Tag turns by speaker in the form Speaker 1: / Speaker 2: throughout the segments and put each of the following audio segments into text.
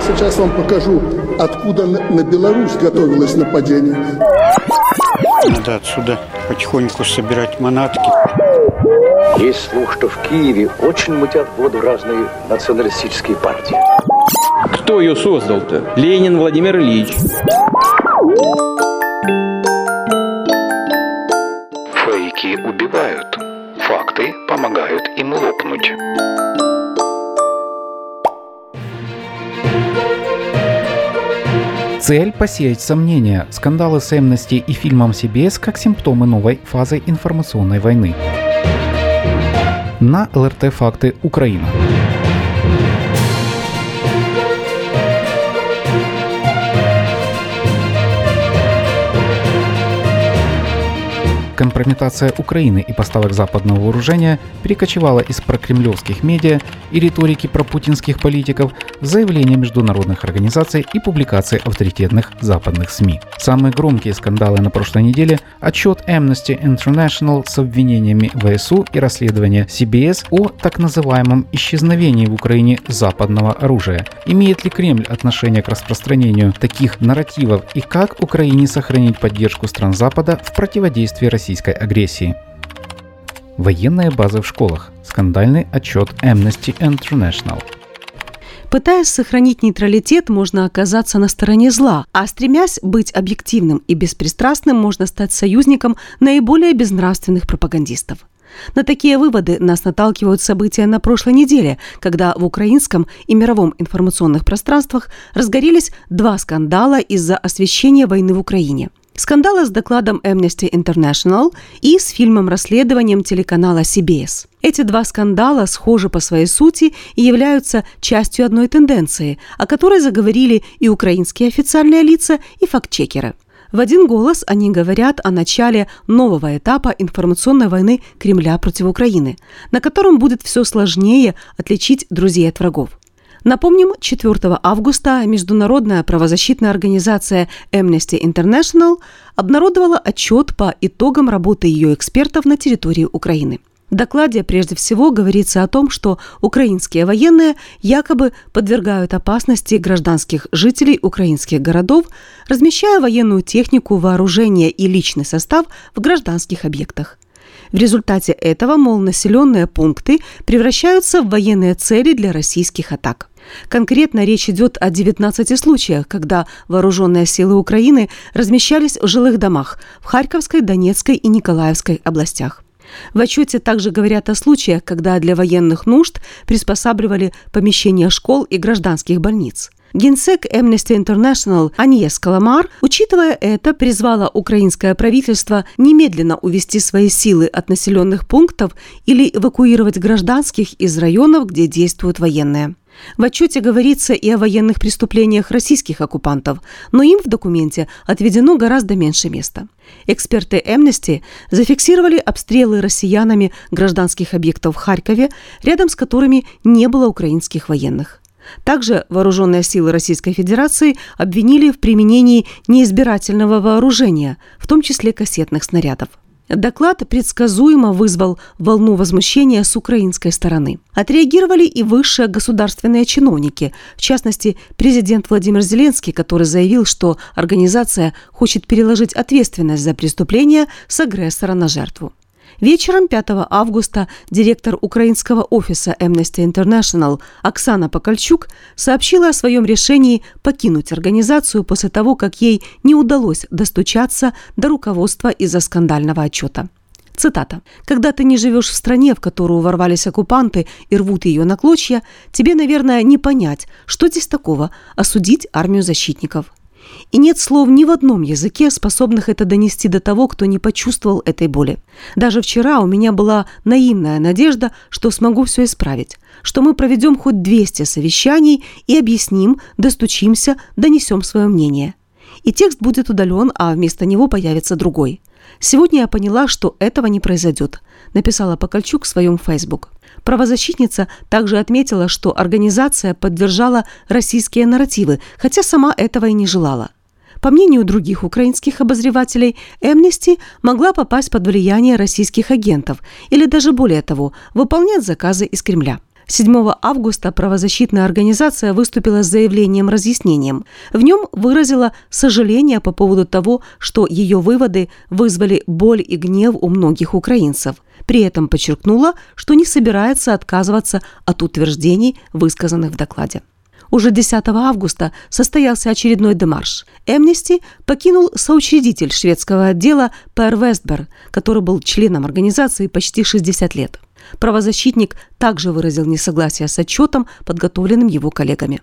Speaker 1: Я сейчас вам покажу, откуда на Беларусь готовилось нападение.
Speaker 2: Надо отсюда потихоньку собирать манатки.
Speaker 3: Есть слух, что в Киеве очень мутят воду разные националистические партии.
Speaker 4: Кто ее создал-то? Ленин Владимир Ильич.
Speaker 5: Фейки убивают. Факты помогают им лопнуть.
Speaker 6: Цель – посеять сомнения, скандалы с Amnesty и фильмом CBS как симптомы новой фазы информационной войны. На ЛРТ «Факты Украина». Компрометация Украины и поставок западного вооружения перекочевала из прокремлевских медиа и риторики пропутинских политиков в заявления международных организаций и публикации авторитетных западных СМИ. Самые громкие скандалы на прошлой неделе – отчет Amnesty International с обвинениями ВСУ и расследование CBS о так называемом исчезновении в Украине западного оружия. Имеет ли Кремль отношение к распространению таких нарративов и как Украине сохранить поддержку стран Запада в противодействии России российской агрессии. Военные базы в школах. Скандальный отчет Amnesty International.
Speaker 7: Пытаясь сохранить нейтралитет, можно оказаться на стороне зла, а стремясь быть объективным и беспристрастным, можно стать союзником наиболее безнравственных пропагандистов. На такие выводы нас наталкивают события на прошлой неделе, когда в украинском и мировом информационных пространствах разгорелись два скандала из-за освещения войны в Украине – скандала с докладом Amnesty International и с фильмом-расследованием телеканала CBS. Эти два скандала схожи по своей сути и являются частью одной тенденции, о которой заговорили и украинские официальные лица, и фактчекеры. В один голос они говорят о начале нового этапа информационной войны Кремля против Украины, на котором будет все сложнее отличить друзей от врагов. Напомним, 4 августа международная правозащитная организация Amnesty International обнародовала отчет по итогам работы ее экспертов на территории Украины. В докладе прежде всего говорится о том, что украинские военные якобы подвергают опасности гражданских жителей украинских городов, размещая военную технику, вооружение и личный состав в гражданских объектах. В результате этого, мол, населенные пункты превращаются в военные цели для российских атак. Конкретно речь идет о 19 случаях, когда вооруженные силы Украины размещались в жилых домах в Харьковской, Донецкой и Николаевской областях. В отчете также говорят о случаях, когда для военных нужд приспосабливали помещения школ и гражданских больниц. Генсек Amnesty International Аньес Каламар, учитывая это, призвала украинское правительство немедленно увести свои силы от населенных пунктов или эвакуировать гражданских из районов, где действуют военные. В отчете говорится и о военных преступлениях российских оккупантов, но им в документе отведено гораздо меньше места. Эксперты Amnesty зафиксировали обстрелы россиянами гражданских объектов в Харькове, рядом с которыми не было украинских военных. Также вооруженные силы Российской Федерации обвинили в применении неизбирательного вооружения, в том числе кассетных снарядов. Доклад предсказуемо вызвал волну возмущения с украинской стороны. Отреагировали и высшие государственные чиновники, в частности, президент Владимир Зеленский, который заявил, что организация хочет переложить ответственность за преступление с агрессора на жертву. Вечером 5 августа директор украинского офиса Amnesty International Оксана Покольчук сообщила о своем решении покинуть организацию после того, как ей не удалось достучаться до руководства из-за скандального отчета. Цитата. «Когда ты не живешь в стране, в которую ворвались оккупанты и рвут ее на клочья, тебе, наверное, не понять, что здесь такого – осудить армию защитников. И нет слов ни в одном языке, способных это донести до того, кто не почувствовал этой боли. Даже вчера у меня была наивная надежда, что смогу все исправить, что мы проведем хоть 200 совещаний и объясним, достучимся, донесем свое мнение. И текст будет удален, а вместо него появится другой. Сегодня я поняла, что этого не произойдет, написала Покольчук в своем Facebook. Правозащитница также отметила, что организация поддержала российские нарративы, хотя сама этого и не желала. По мнению других украинских обозревателей, Amnesty могла попасть под влияние российских агентов или даже более того, выполнять заказы из Кремля. 7 августа правозащитная организация выступила с заявлением-разъяснением. В нем выразила сожаление по поводу того, что ее выводы вызвали боль и гнев у многих украинцев. При этом подчеркнула, что не собирается отказываться от утверждений, высказанных в докладе. Уже 10 августа состоялся очередной демарш. Эмнисти покинул соучредитель шведского отдела Пэр Вестбер, который был членом организации почти 60 лет. Правозащитник также выразил несогласие с отчетом, подготовленным его коллегами.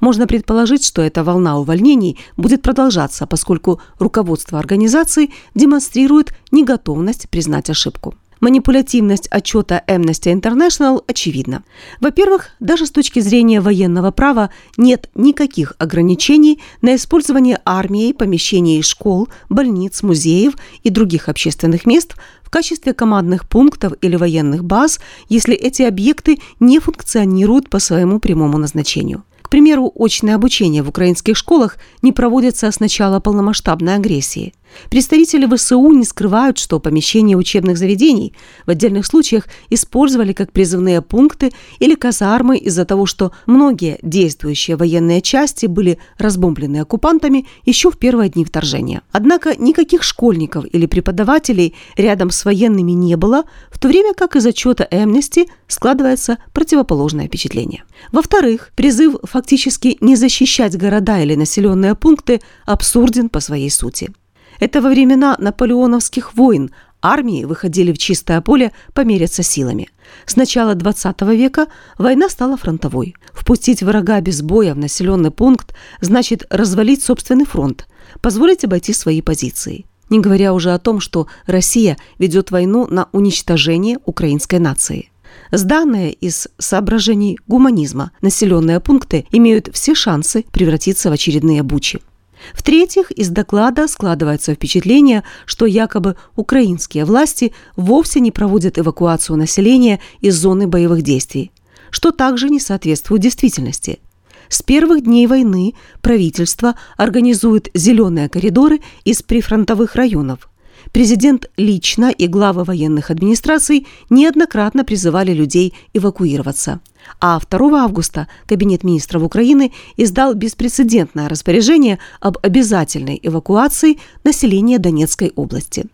Speaker 7: Можно предположить, что эта волна увольнений будет продолжаться, поскольку руководство организации демонстрирует неготовность признать ошибку. Манипулятивность отчета Amnesty International очевидна. Во-первых, даже с точки зрения военного права нет никаких ограничений на использование армией помещений школ, больниц, музеев и других общественных мест в качестве командных пунктов или военных баз, если эти объекты не функционируют по своему прямому назначению. К примеру, очное обучение в украинских школах не проводится с начала полномасштабной агрессии. Представители ВСУ не скрывают, что помещения учебных заведений в отдельных случаях использовали как призывные пункты или казармы из-за того, что многие действующие военные части были разбомблены оккупантами еще в первые дни вторжения. Однако никаких школьников или преподавателей рядом с военными не было, в то время как из отчета Amnesty складывается противоположное впечатление. Во-вторых, призыв фактически не защищать города или населенные пункты абсурден по своей сути. Это во времена наполеоновских войн армии выходили в чистое поле помериться силами. С начала 20 века война стала фронтовой. Впустить врага без боя в населенный пункт значит развалить собственный фронт, позволить обойти свои позиции. Не говоря уже о том, что Россия ведет войну на уничтожение украинской нации. Сданные из соображений гуманизма населенные пункты имеют все шансы превратиться в очередные бучи. В-третьих, из доклада складывается впечатление, что якобы украинские власти вовсе не проводят эвакуацию населения из зоны боевых действий, что также не соответствует действительности. С первых дней войны правительство организует зеленые коридоры из прифронтовых районов. Президент лично и главы военных администраций неоднократно призывали людей эвакуироваться – а 2 августа Кабинет министров Украины издал беспрецедентное распоряжение об обязательной эвакуации населения Донецкой области.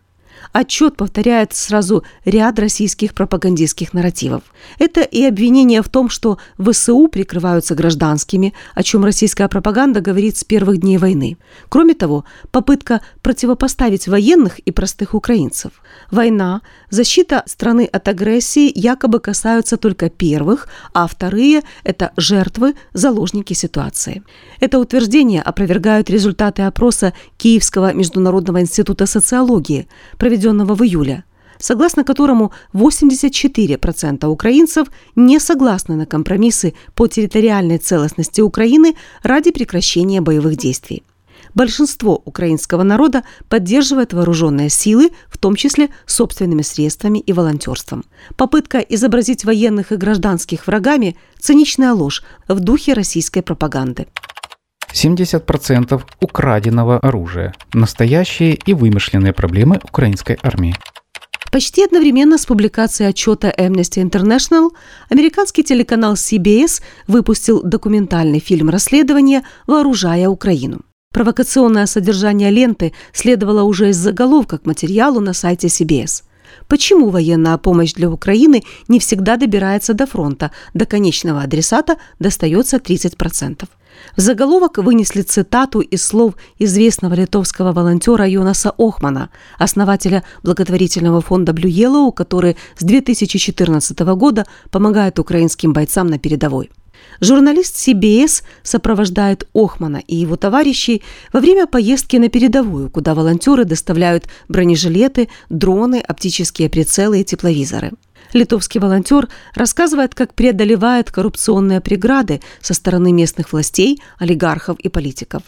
Speaker 7: Отчет повторяет сразу ряд российских пропагандистских нарративов. Это и обвинение в том, что ВСУ прикрываются гражданскими, о чем российская пропаганда говорит с первых дней войны. Кроме того, попытка противопоставить военных и простых украинцев. Война, защита страны от агрессии якобы касаются только первых, а вторые – это жертвы, заложники ситуации. Это утверждение опровергают результаты опроса Киевского международного института социологии, проведенного в июле, согласно которому 84% украинцев не согласны на компромиссы по территориальной целостности Украины ради прекращения боевых действий. Большинство украинского народа поддерживает вооруженные силы, в том числе собственными средствами и волонтерством. Попытка изобразить военных и гражданских врагами – циничная ложь в духе российской пропаганды.
Speaker 6: 70% украденного оружия – настоящие и вымышленные проблемы украинской армии.
Speaker 7: Почти одновременно с публикацией отчета Amnesty International американский телеканал CBS выпустил документальный фильм расследования «Вооружая Украину». Провокационное содержание ленты следовало уже из заголовка к материалу на сайте CBS. Почему военная помощь для Украины не всегда добирается до фронта, до конечного адресата достается 30%? В заголовок вынесли цитату из слов известного литовского волонтера Йонаса Охмана, основателя благотворительного фонда Blue Yellow, который с 2014 года помогает украинским бойцам на передовой. Журналист CBS сопровождает Охмана и его товарищей во время поездки на передовую, куда волонтеры доставляют бронежилеты, дроны, оптические прицелы и тепловизоры. Литовский волонтер рассказывает, как преодолевает коррупционные преграды со стороны местных властей, олигархов и политиков.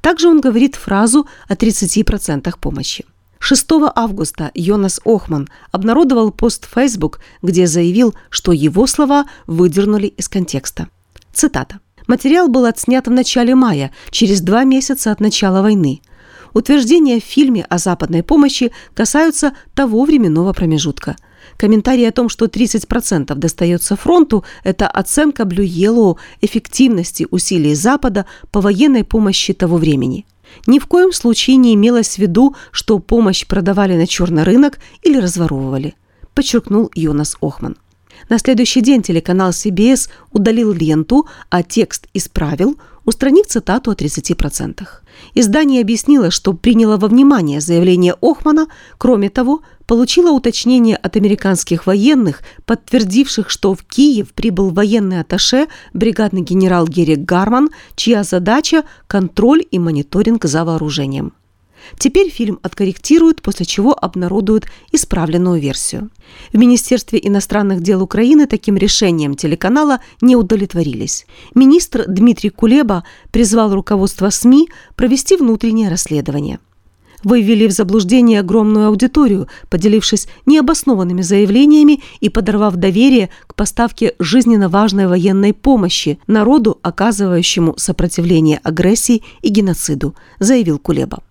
Speaker 7: Также он говорит фразу о 30% помощи. 6 августа Йонас Охман обнародовал пост в Facebook, где заявил, что его слова выдернули из контекста. Цитата. Материал был отснят в начале мая, через два месяца от начала войны. Утверждения в фильме о западной помощи касаются того временного промежутка. Комментарий о том, что 30% достается фронту – это оценка Yellow эффективности усилий Запада по военной помощи того времени. Ни в коем случае не имелось в виду, что помощь продавали на черный рынок или разворовывали, подчеркнул Йонас Охман. На следующий день телеканал CBS удалил ленту, а текст исправил, устранив цитату о 30%. Издание объяснило, что приняло во внимание заявление Охмана, кроме того, получило уточнение от американских военных, подтвердивших, что в Киев прибыл военный атташе бригадный генерал Герик Гарман, чья задача – контроль и мониторинг за вооружением. Теперь фильм откорректируют, после чего обнародуют исправленную версию. В Министерстве иностранных дел Украины таким решением телеканала не удовлетворились. Министр Дмитрий Кулеба призвал руководство СМИ провести внутреннее расследование. Вы ввели в заблуждение огромную аудиторию, поделившись необоснованными заявлениями и подорвав доверие к поставке жизненно важной военной помощи народу, оказывающему сопротивление агрессии и геноциду, заявил Кулеба.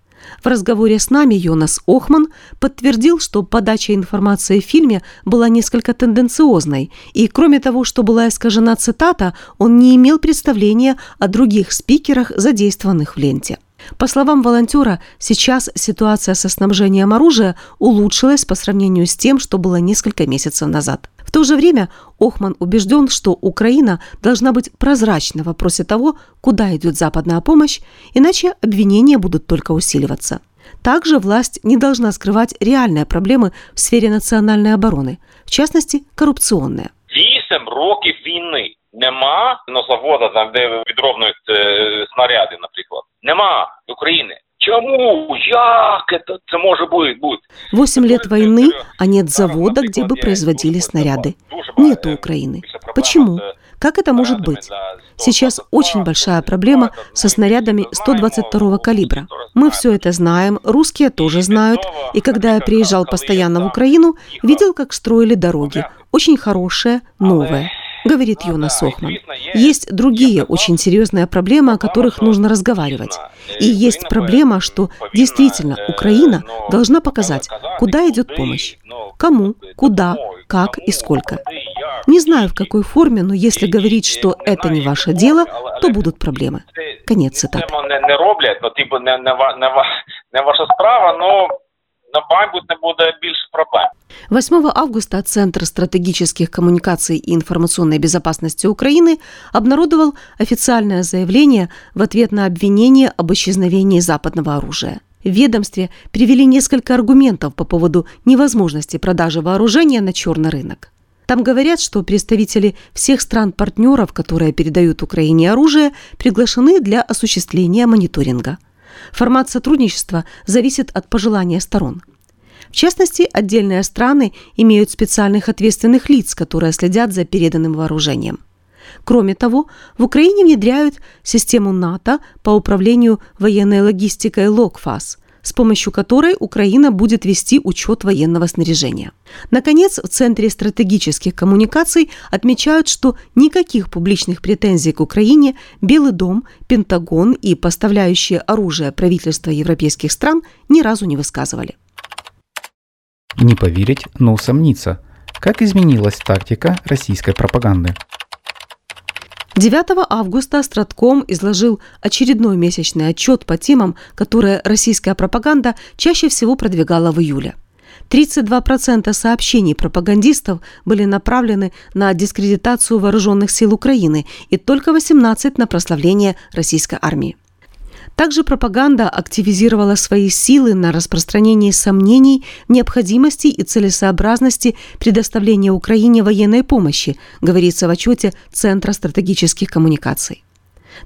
Speaker 7: В разговоре с нами Йонас Охман подтвердил, что подача информации в фильме была несколько тенденциозной, и кроме того, что была искажена цитата, он не имел представления о других спикерах, задействованных в ленте. По словам волонтера, сейчас ситуация со снабжением оружия улучшилась по сравнению с тем, что было несколько месяцев назад В то же время Охман убежден, что Украина должна быть прозрачна в вопросе того, куда идет западная помощь, иначе обвинения будут только усиливаться. Также власть не должна скрывать реальные проблемы в сфере национальной обороны, в частности, коррупционные.
Speaker 8: Вісім років війни нема на заводах, там де відроблюють е, снаряди, наприклад. Нема України. Чому? Як це, це може бути?
Speaker 7: Восемь лет войны, а нет завода, где бы производили снаряды. Нету Украины. Почему? Как это может быть? Сейчас очень большая проблема со снарядами 122 калибра. Мы все это знаем, русские тоже знают. И когда я приезжал постоянно в Украину, видел, как строили дороги. Очень хорошие, новые говорит Йона Сохман. Есть другие очень серьезные проблемы, о которых нужно разговаривать. И есть проблема, что действительно Украина должна показать, куда идет помощь, кому, куда, как и сколько. Не знаю в какой форме, но если говорить, что это не ваше дело, то будут проблемы. Конец цитаты.
Speaker 8: Не роблять, ну типу не, не, не ваша справа, но на мабуть не буде більше проблем.
Speaker 7: 8 августа Центр стратегических коммуникаций и информационной безопасности Украины обнародовал официальное заявление в ответ на обвинение об исчезновении западного оружия. В ведомстве привели несколько аргументов по поводу невозможности продажи вооружения на черный рынок. Там говорят, что представители всех стран-партнеров, которые передают Украине оружие, приглашены для осуществления мониторинга. Формат сотрудничества зависит от пожелания сторон. В частности, отдельные страны имеют специальных ответственных лиц, которые следят за переданным вооружением. Кроме того, в Украине внедряют систему НАТО по управлению военной логистикой ЛОКФАС, с помощью которой Украина будет вести учет военного снаряжения. Наконец, в Центре стратегических коммуникаций отмечают, что никаких публичных претензий к Украине Белый дом, Пентагон и поставляющие оружие правительства европейских стран ни разу не высказывали.
Speaker 6: Не поверить, но усомниться. Как изменилась тактика российской пропаганды?
Speaker 7: 9 августа Стратком изложил очередной месячный отчет по темам, которые российская пропаганда чаще всего продвигала в июле. 32% сообщений пропагандистов были направлены на дискредитацию вооруженных сил Украины и только 18% на прославление российской армии. Также пропаганда активизировала свои силы на распространении сомнений необходимости и целесообразности предоставления Украине военной помощи, говорится в отчете Центра стратегических коммуникаций.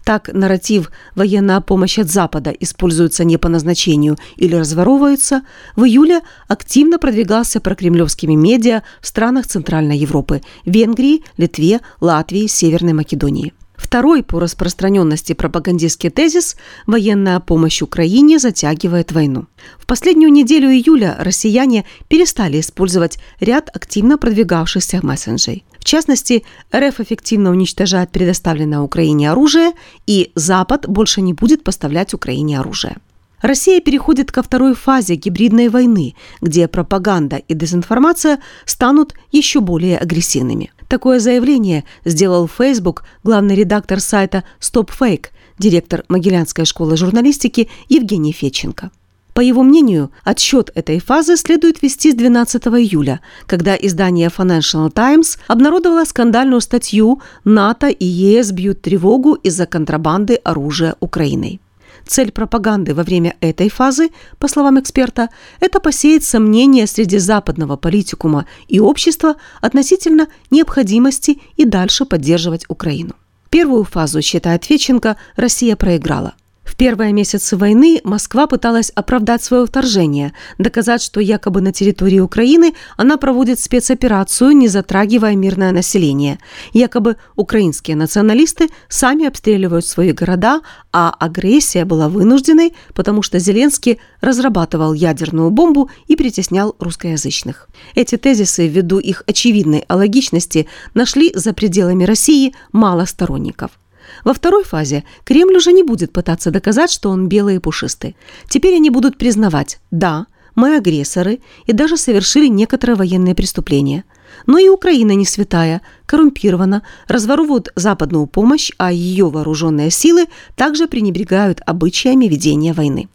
Speaker 7: Так, нарратив «военная помощь от Запада используется не по назначению или разворовывается» в июле активно продвигался прокремлевскими медиа в странах Центральной Европы – Венгрии, Литве, Латвии, Северной Македонии – Второй по распространенности пропагандистский тезис «Военная помощь Украине затягивает войну». В последнюю неделю июля россияне перестали использовать ряд активно продвигавшихся мессенджей. В частности, РФ эффективно уничтожает предоставленное Украине оружие, и Запад больше не будет поставлять Украине оружие. Россия переходит ко второй фазе гибридной войны, где пропаганда и дезинформация станут еще более агрессивными. Такое заявление сделал Facebook главный редактор сайта StopFake, директор Могилянской школы журналистики Евгений Федченко. По его мнению, отсчет этой фазы следует вести с 12 июля, когда издание Financial Times обнародовало скандальную статью «НАТО и ЕС бьют тревогу из-за контрабанды оружия Украиной». Цель пропаганды во время этой фазы, по словам эксперта, это посеять сомнения среди западного политикума и общества относительно необходимости и дальше поддерживать Украину. Первую фазу, считает Феченко, Россия проиграла – в первые месяцы войны Москва пыталась оправдать свое вторжение, доказать, что якобы на территории Украины она проводит спецоперацию, не затрагивая мирное население. Якобы украинские националисты сами обстреливают свои города, а агрессия была вынужденной, потому что Зеленский разрабатывал ядерную бомбу и притеснял русскоязычных. Эти тезисы, ввиду их очевидной алогичности, нашли за пределами России мало сторонников – во второй фазе Кремль уже не будет пытаться доказать, что он белый и пушистый. Теперь они будут признавать, да, мы агрессоры и даже совершили некоторые военные преступления. Но и Украина не святая, коррумпирована, разворовывают западную помощь, а ее вооруженные силы также пренебрегают обычаями ведения войны.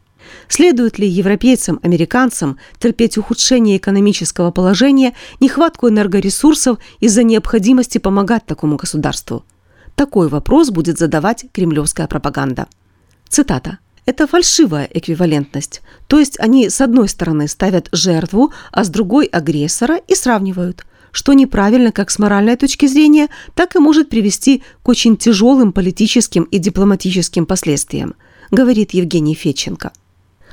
Speaker 7: Следует ли европейцам, американцам терпеть ухудшение экономического положения, нехватку энергоресурсов из-за необходимости помогать такому государству? Такой вопрос будет задавать кремлевская пропаганда. Цитата. Это фальшивая эквивалентность. То есть они с одной стороны ставят жертву, а с другой агрессора и сравнивают, что неправильно как с моральной точки зрения, так и может привести к очень тяжелым политическим и дипломатическим последствиям, говорит Евгений Федченко.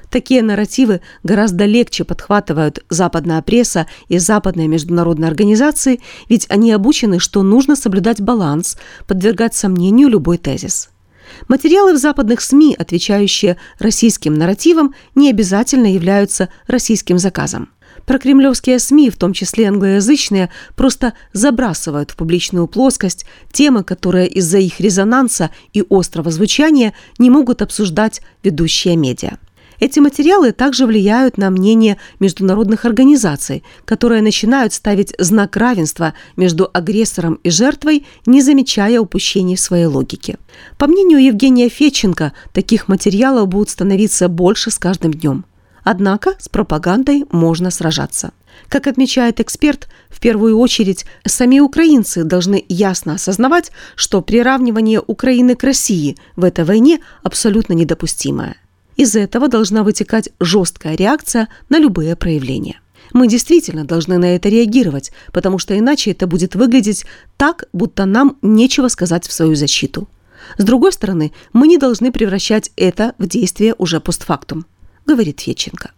Speaker 7: Такие нарративы гораздо легче подхватывают западная пресса и западные международные организации, ведь они обучены, что нужно соблюдать баланс, подвергать сомнению любой тезис. Материалы в западных СМИ, отвечающие российским нарративам, не обязательно являются российским заказом. Прокремлевские СМИ, в том числе англоязычные, просто забрасывают в публичную плоскость темы, которые из-за их резонанса и острого звучания не могут обсуждать ведущие медиа. Эти материалы также влияют на мнение международных организаций, которые начинают ставить знак равенства между агрессором и жертвой, не замечая упущений в своей логике. По мнению Евгения Федченко, таких материалов будут становиться больше с каждым днем. Однако с пропагандой можно сражаться. Как отмечает эксперт, в первую очередь сами украинцы должны ясно осознавать, что приравнивание Украины к России в этой войне абсолютно недопустимое. Из этого должна вытекать жесткая реакция на любые проявления. Мы действительно должны на это реагировать, потому что иначе это будет выглядеть так, будто нам нечего сказать в свою защиту. С другой стороны, мы не должны превращать это в действие уже постфактум, говорит Федченко.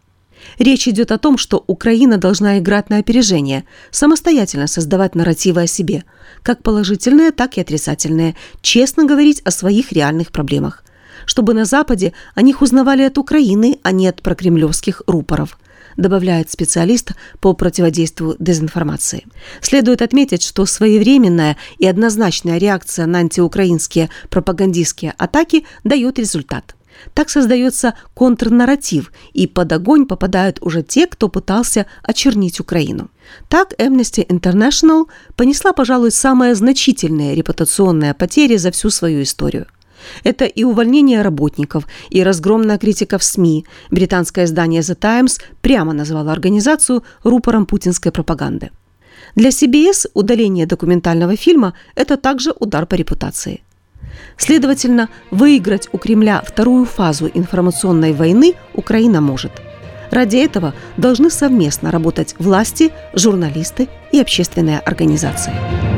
Speaker 7: Речь идет о том, что Украина должна играть на опережение, самостоятельно создавать нарративы о себе, как положительные, так и отрицательные, честно говорить о своих реальных проблемах, чтобы на Западе о них узнавали от Украины, а не от прокремлевских рупоров добавляет специалист по противодействию дезинформации. Следует отметить, что своевременная и однозначная реакция на антиукраинские пропагандистские атаки дает результат. Так создается контрнарратив, и под огонь попадают уже те, кто пытался очернить Украину. Так Amnesty International понесла, пожалуй, самые значительные репутационные потери за всю свою историю – это и увольнение работников, и разгромная критика в СМИ. Британское издание The Times прямо назвало организацию рупором путинской пропаганды. Для CBS удаление документального фильма – это также удар по репутации. Следовательно, выиграть у Кремля вторую фазу информационной войны Украина может. Ради этого должны совместно работать власти, журналисты и общественные организации.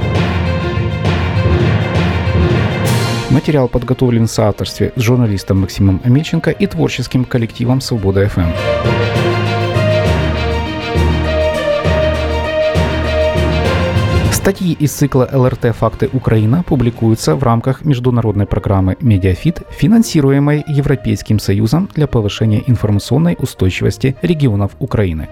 Speaker 6: Материал подготовлен в соавторстве с журналистом Максимом Амельченко и творческим коллективом «Свобода ФМ». Статьи из цикла ЛРТ «Факты Украина» публикуются в рамках международной программы «Медиафит», финансируемой Европейским Союзом для повышения информационной устойчивости регионов Украины.